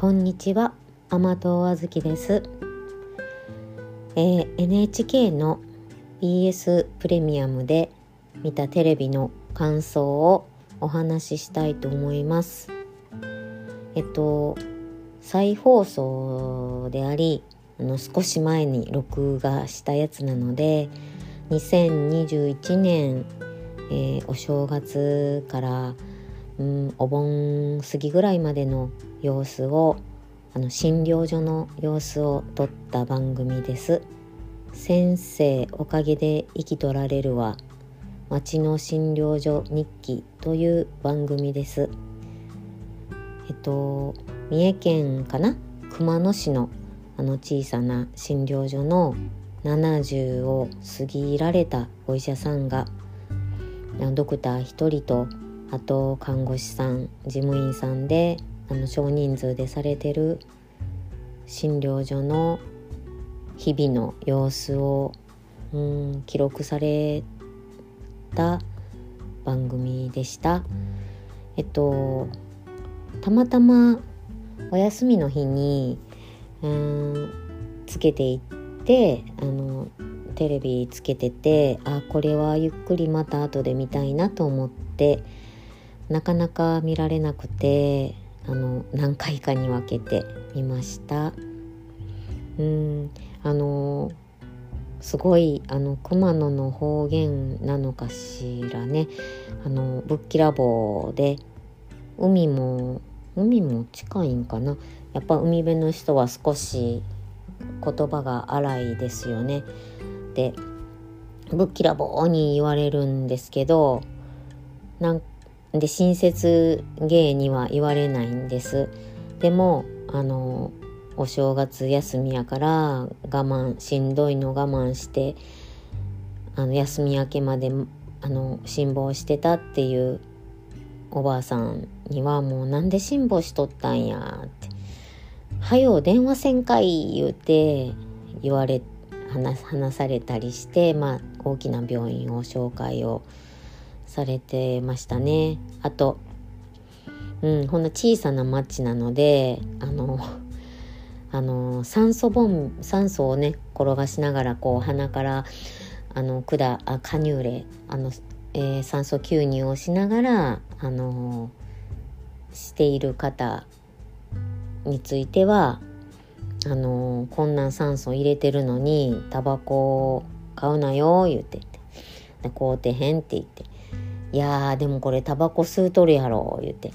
こんにちは。甘党あずきです、えー NHK の BS プレミアムで見たテレビの感想をお話ししたいと思います。えっと再放送でありあの少し前に録画したやつなので2021年、えーお正月から、うん、お盆過ぎぐらいまでの様子をあの診療所の様子を撮った番組です。先生おかげで生きとられるは町の診療所日記という番組です。えっと三重県かな？熊野市のあの小さな診療所の70を過ぎられたお医者さんがドクター1人とあと看護師さん事務員さんであの少人数でされてる診療所の日々の様子をうん記録された番組でした。えっとたまたまお休みの日にうんつけていってあのテレビつけててあこれはゆっくりまた後で見たいなと思ってなかなか見られなくてあの何回かに分けて見ました。うんあのすごいあの熊野の方言なのかしらね。あのぶっきらぼうで海も海も近いんかな。やっぱ海辺の人は少し言葉が荒いですよね。でぶっきらぼうに言われるんですけどなんで親切芸には言われないんです。でもあのお正月休みやから我慢しんどいの我慢してあの休み明けまであの辛抱してたっていうおばあさんにはもうなんで辛抱しとったんやって「はよ電話せんかい」言うて言われ話話されたりして、まあ、大きな病院を紹介をされてましたね。あと、うん、ほんな小さな町なのであの あの酸素ボン酸素をね転がしながらこう鼻からあの管あカニューレあの、えー酸素吸入をしながらあのしている方についてはあのこんな酸素入れてるのにタバコ買うなよ言ってて買うてへんって言っていやでもこれタバコ吸うとるやろ言って。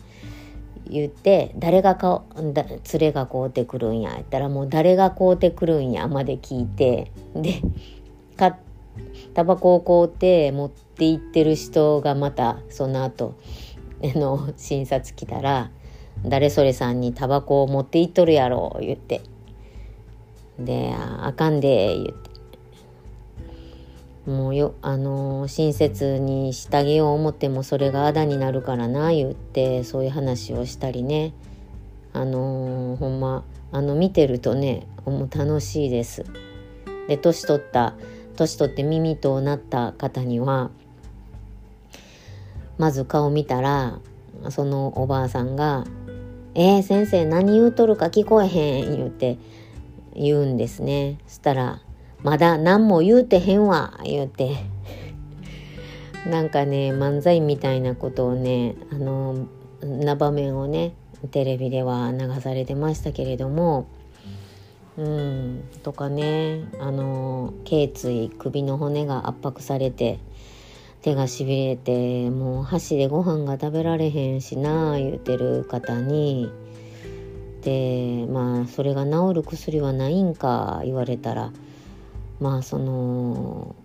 言って誰がかだ連れが買うてくるんや。言ったらもう誰が買うてくるんやまで聞いて。でかタバコを買うて持って行ってる人がまたその後あの診察来たら「誰それさんにタバコを持って行っとるやろ」言って。で「あかんで」言って。もうよあの親切にしてあげよう思ってもそれがあだになるからな言ってそういう話をしたりねあのほんまあの見てるとねもう楽しいです。で年取った年取って耳となった方にはまず顔見たらそのおばあさんが「えー、先生何言うとるか聞こえへん」言うて言うんですね。そしたら「まだ何も言うてへんわ」言うて。なんかね漫才みたいなことをねあのな場面をねテレビでは流されてましたけれどもうんとかねあの頸椎首の骨が圧迫されて手がしびれてもう箸でご飯が食べられへんしな言うてる方に。でまあそれが治る薬はないんか言われたら。まあその、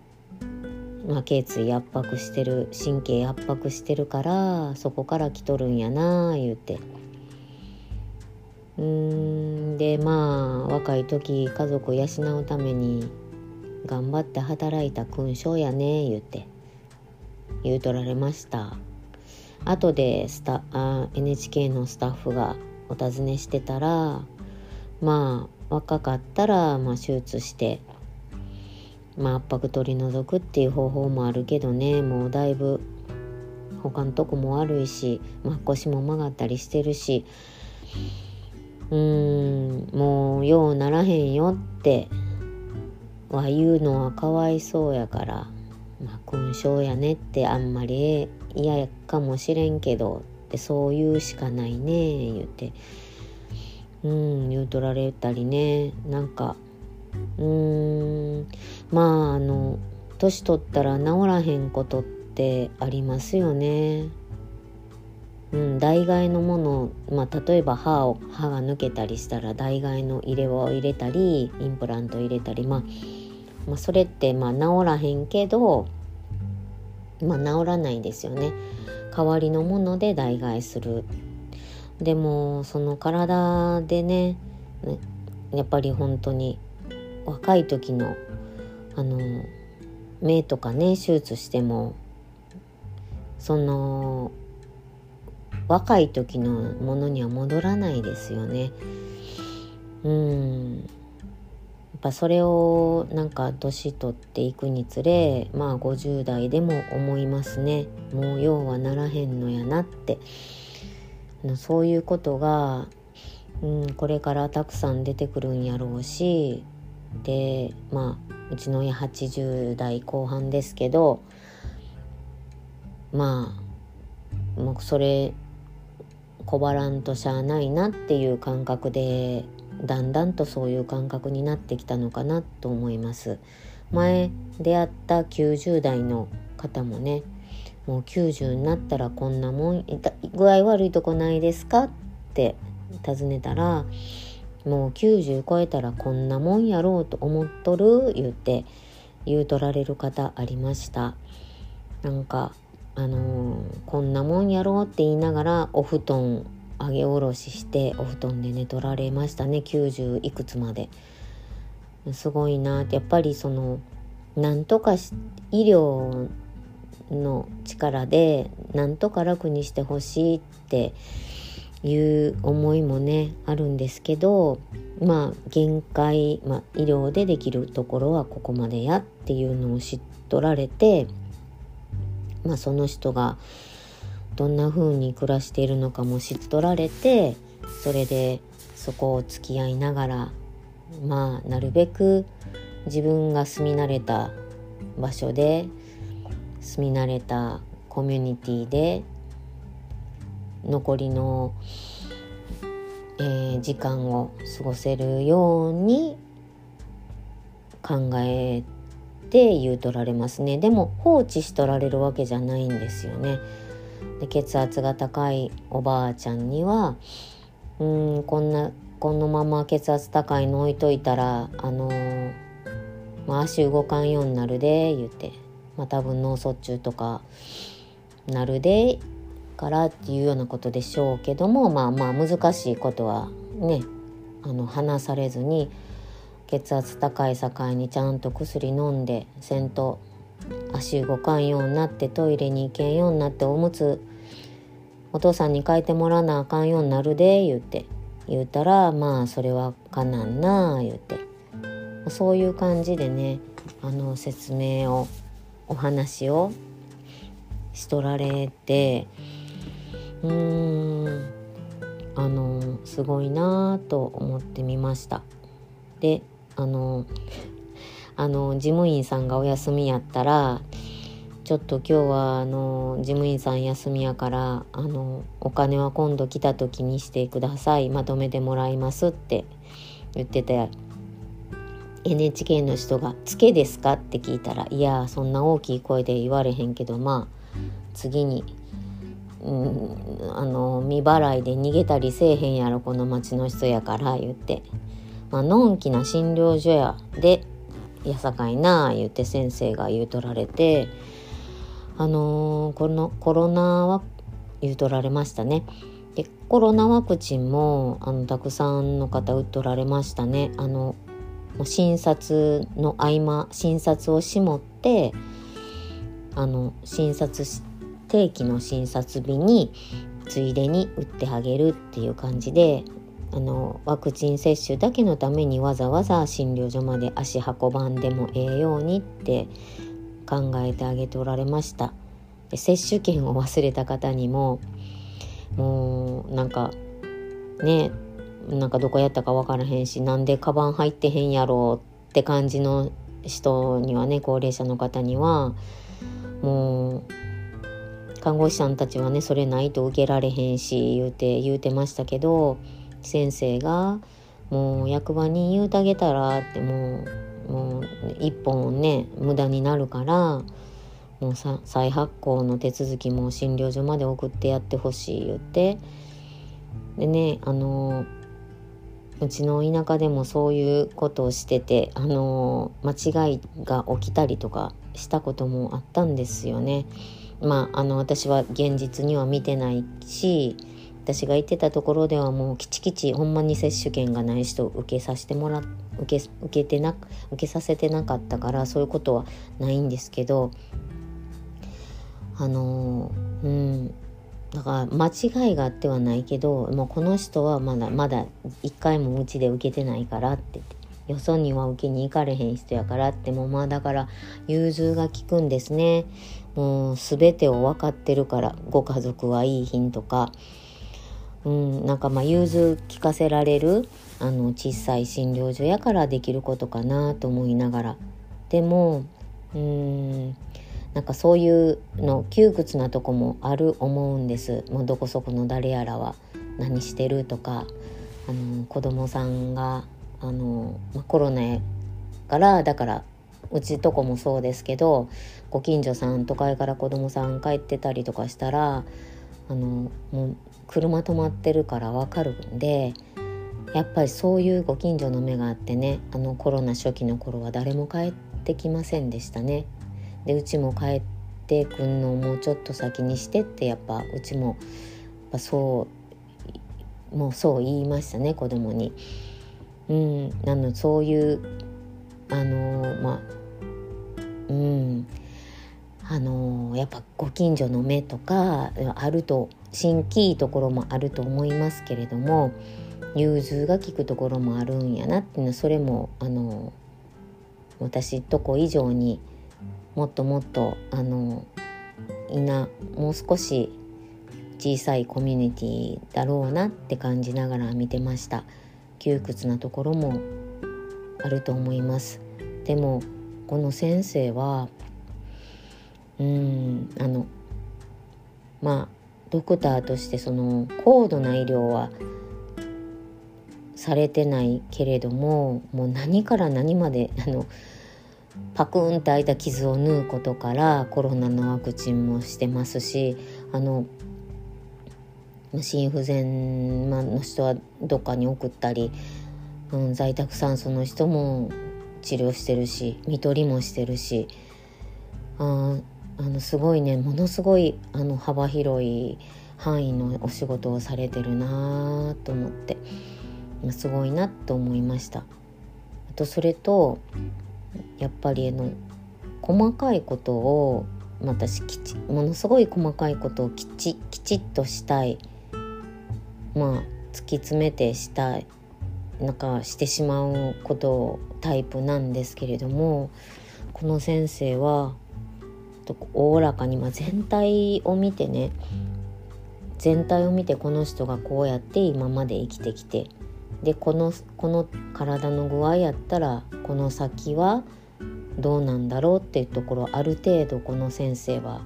まあ、頸椎圧迫してる神経圧迫してるからそこから来とるんやなあ言うて。うんでまあ若い時家族を養うために頑張って働いた勲章やね言うて言うとられました後でスタあ NHK のスタッフがお尋ねしてたらまあ若かったら、まあ、手術して、まあ、圧迫取り除くっていう方法もあるけどね。もうだいぶ他のとこも悪いし、まあ、腰も曲がったりしてるし。うーんもうようならへんよって。は言うのはかわいそうやから。まあ勲章やねってあんまり嫌やかもしれんけど。ってそう言うしかないね言って。うん言うとられたりね。なんかうーん。まああの年取ったら治らへんことってありますよね。うん、代替のもの、まあ、例えば歯を歯が抜けたりしたら代替の入れを入れたりインプラント入れたり、まあ、まあそれってまあ治らへんけど、まあ、治らないですよね。代わりのもので代替する。でもその体でねやっぱり本当に若い時のあの目とかね手術してもその若い時のものには戻らないですよね。うん。やっぱそれをなんか年取っていくにつれまあ50代でも思いますね。もう用はならへんのやなって。そういうことが、うん、これからたくさん出てくるんやろうしでまあうちの親80代後半ですけどまあもうそれ小ばらんとしゃあないなっていう感覚でだんだんとそういう感覚になってきたのかなと思います。前出会った90代の方もねもう90になったらこんなもん具合悪いとこないですかって尋ねたらもう90超えたらこんなもんやろうと思っとる？言って言うとられる方ありました。なんかあのー、こんなもんやろうって言いながらお布団上げ下ろししてお布団で寝取られましたね。90いくつまで。すごいなって。やっぱりそのなんとか医療の力でなんとか楽にしてほしいっていう思いもねあるんですけどまあ限界、まあ、医療でできるところはここまでやっていうのを知っとられて、まあ、その人がどんな風に暮らしているのかも知っとられてそれでそこを付き合いながらまあなるべく自分が住み慣れた場所で住み慣れたコミュニティで残りの、えー、時間を過ごせるように考えて言うとられますねでも放置しとられるわけじゃないんですよね。で血圧が高いおばあちゃんにはうんこんなこのまま血圧高いの置いといたらあのー、まあ、足動かんようになるで言って、まあ、多分脳卒中とかなるでからっていうようなことでしょうけどもまあまあ難しいことはねあの話されずに血圧高い境にちゃんと薬飲んでせんと足動かんようになってトイレに行けんようになっておむつお父さんに書いてもらわなあかんようになるで言うて言うたらまあそれはかなんな言うて。そういう感じでねあの説明をお話をしとられてうーん。あのすごいなと思ってみました。であのあの事務員さんがお休みやったらちょっと今日はあの事務員さん休みやからあのお金は今度来た時にしてください。まとめてもらいますって言ってて NHK の人が「つけですか?」って聞いたら「いやそんな大きい声で言われへんけどまあ次にうん、あの未払いで逃げたりせえへんやろこの町の人やから言って、まあのんきな診療所やでやさかいな言って先生が言うとられてあのー、このコロナは言うとられましたね。でコロナワクチンもあのたくさんの方打っとられましたね。あの診察の合間診察をしもってあの診察して定期の診察日についでに打ってあげるっていう感じであのワクチン接種だけのためにわざわざ診療所まで足運ばんでもええようにって考えてあげておられました。で接種券を忘れた方にももうなんかねなんかどこやったか分からへんしなんでカバン入ってへんやろうって感じの人にはね高齢者の方にはもう看護師さんたちはねそれないと受けられへんし言うて言うてましたけど先生がもう役場に言うてあげたらってもうもう一本ね無駄になるからもう再発行の手続きも診療所まで送ってやってほしい言ってでねあのうちの田舎でもそういうことをしててあの間違いが起きたりとかしたこともあったんですよね。まあ、あの私は現実には見てないし私が行ってたところではもうきちきちほんまに接種券がない人受けさせてもら受け受けてな受けさせてなかったからそういうことはないんですけどあのうんだから間違いがあってはないけどもうこの人はまだまだ一回もうちで受けてないからってってよそには受けに行かれへん人やからってもうまあだから融通が利くんですね。もう全てを分かってるからご家族はいい品とか。うん、なんかまあ融通聞かせられるあの小さい診療所やからできることかなと思いながら。でもうんなんかそういうの窮屈なとこもある思うんです。もうどこそこの誰やらは何してるとかあの子供さんがあの、ま、コロナからだからうちとこもそうですけどご近所さん都会から子供さん帰ってたりとかしたらあのもう車止まってるから分かるんでやっぱりそういうご近所の目があってねあのコロナ初期の頃は誰も帰ってきませんでしたね。でうちも帰ってくんのをもうちょっと先にしてってやっぱうちもやっぱそうもうそう言いましたね子供に。うん、なのそういうあのまあうん。あのやっぱご近所の目とかあると新規いところもあると思いますけれども融通が利くところもあるんやなっていうのはそれもあの私とこ以上にもっともっとあのいなもう少し小さいコミュニティだろうなって感じながら見てました。窮屈なところもあると思います。でもこの先生はうんあのまあドクターとしてその高度な医療はされてないけれどももう何から何まであのパクンと開いた傷を縫うことからコロナのワクチンもしてますしあの心不全の人はどっかに送ったり、うん、在宅酸素の人も治療してるし看取りもしてるしああのすごいねものすごいあの幅広い範囲のお仕事をされてるなと思ってますごいなと思いました。あとそれとやっぱりあの細かいことを私きちものすごい細かいことをきちきちっとしたいまあ突き詰めてしたいなんかしてしまうことタイプなんですけれどもこの先生はおおらかに、まあ、全体を見てね全体を見てこの人がこうやって今まで生きてきてでこのこの体の具合やったらこの先はどうなんだろうっていうところある程度この先生は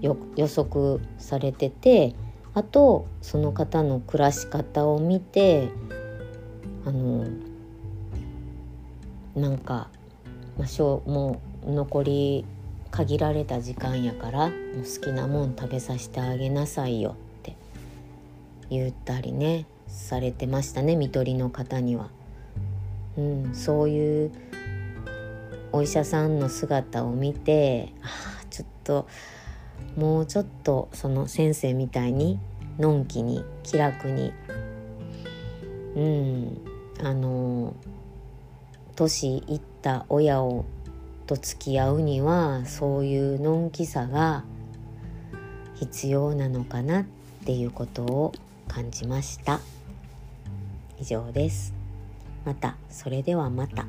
予測されててあとその方の暮らし方を見てあのなんか、まあ、しょもう残り限られた時間やからもう好きなもん食べさせてあげなさいよって言ったりねされてましたね看取りの方には。うん、そういうお医者さんの姿を見てああちょっともうちょっとその先生みたいにのんきに気楽にうんあの年いった親をと付き合うにはそういうのんきさが必要なのかなっていうことを感じました以上ですまたそれではまた。